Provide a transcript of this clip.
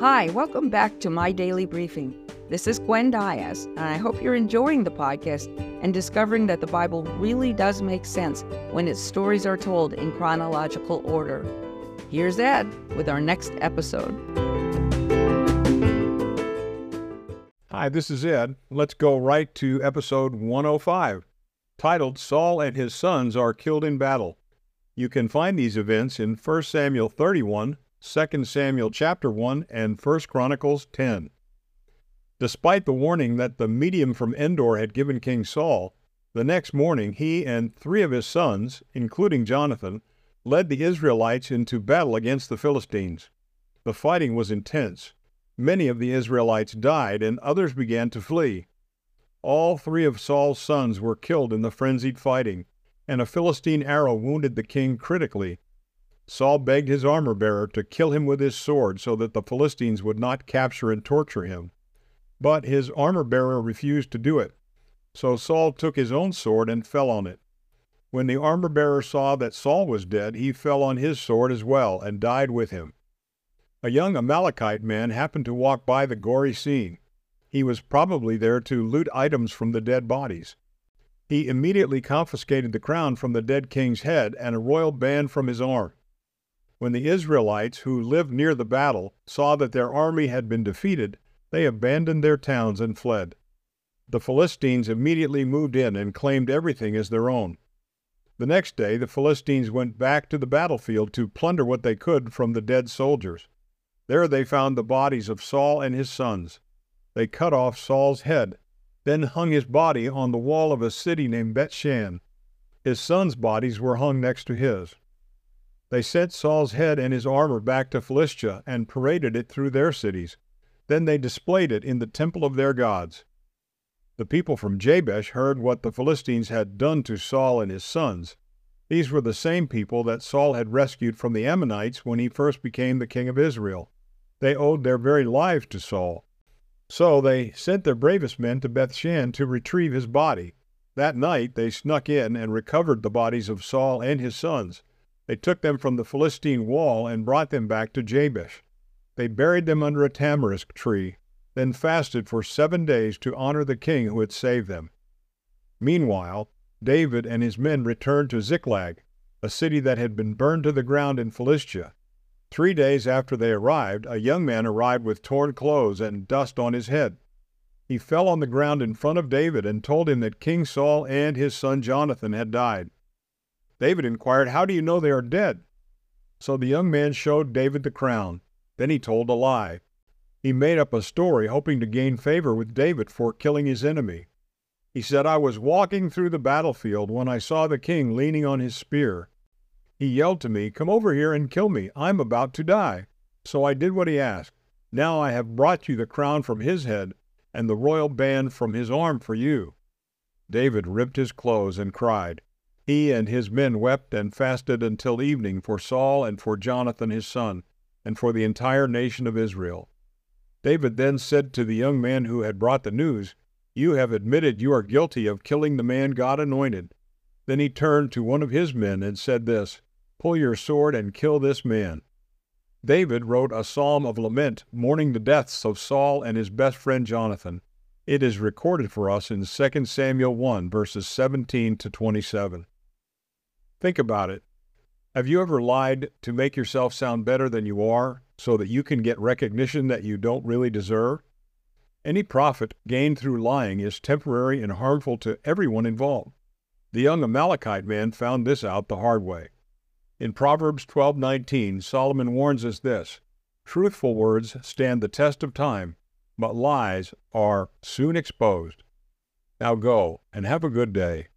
Hi, welcome back to My Daily Briefing. This is Gwen Diaz, and I hope you're enjoying the podcast and discovering that the Bible really does make sense when its stories are told in chronological order. Here's Ed with our next episode. Hi, this is Ed. Let's go right to episode 105, titled Saul and His Sons Are Killed in Battle. You can find these events in 1 Samuel 31, 2 Samuel chapter 1, and 1 Chronicles 10. Despite the warning that the medium from Endor had given King Saul, the next morning he and three of his sons, including Jonathan, led the Israelites into battle against the Philistines. The fighting was intense. Many of the Israelites died, and others began to flee. All three of Saul's sons were killed in the frenzied fighting, and a Philistine arrow wounded the king critically. Saul begged his armor bearer to kill him with his sword so that the Philistines would not capture and torture him. But his armor bearer refused to do it. So Saul took his own sword and fell on it. When the armor bearer saw that Saul was dead, he fell on his sword as well and died with him. A young Amalekite man happened to walk by the gory scene. He was probably there to loot items from the dead bodies. He immediately confiscated the crown from the dead king's head and a royal band from his arm. When the Israelites, who lived near the battle, saw that their army had been defeated, they abandoned their towns and fled. The Philistines immediately moved in and claimed everything as their own. The next day, the Philistines went back to the battlefield to plunder what they could from the dead soldiers. There they found the bodies of Saul and his sons. They cut off Saul's head, then hung his body on the wall of a city named Bethshan. His sons' bodies were hung next to his. They sent Saul's head and his armor back to Philistia and paraded it through their cities. Then they displayed it in the temple of their gods. The people from Jabesh heard what the Philistines had done to Saul and his sons. These were the same people that Saul had rescued from the Ammonites when he first became the king of Israel. They owed their very lives to Saul. So they sent their bravest men to Bethshan to retrieve his body. That night they snuck in and recovered the bodies of Saul and his sons. They took them from the Philistine wall and brought them back to Jabesh. They buried them under a tamarisk tree, then fasted for seven days to honor the king who had saved them. Meanwhile, David and his men returned to Ziklag, a city that had been burned to the ground in Philistia. Three days after they arrived, a young man arrived with torn clothes and dust on his head. He fell on the ground in front of David and told him that King Saul and his son Jonathan had died. David inquired, How do you know they are dead? So the young man showed David the crown. Then he told a lie. He made up a story hoping to gain favor with David for killing his enemy. He said, I was walking through the battlefield when I saw the king leaning on his spear. He yelled to me, Come over here and kill me. I'm about to die. So I did what he asked. Now I have brought you the crown from his head and the royal band from his arm for you. David ripped his clothes and cried. He and his men wept and fasted until evening for Saul and for Jonathan his son and for the entire nation of Israel. David then said to the young man who had brought the news, You have admitted you are guilty of killing the man God anointed. Then he turned to one of his men and said this, Pull your sword and kill this man. David wrote a psalm of lament mourning the deaths of Saul and his best friend Jonathan. It is recorded for us in 2 Samuel 1, verses 17 to 27. Think about it. Have you ever lied to make yourself sound better than you are so that you can get recognition that you don't really deserve? Any profit gained through lying is temporary and harmful to everyone involved. The young Amalekite man found this out the hard way. In Proverbs 12:19, Solomon warns us this: Truthful words stand the test of time, but lies are soon exposed. Now go and have a good day.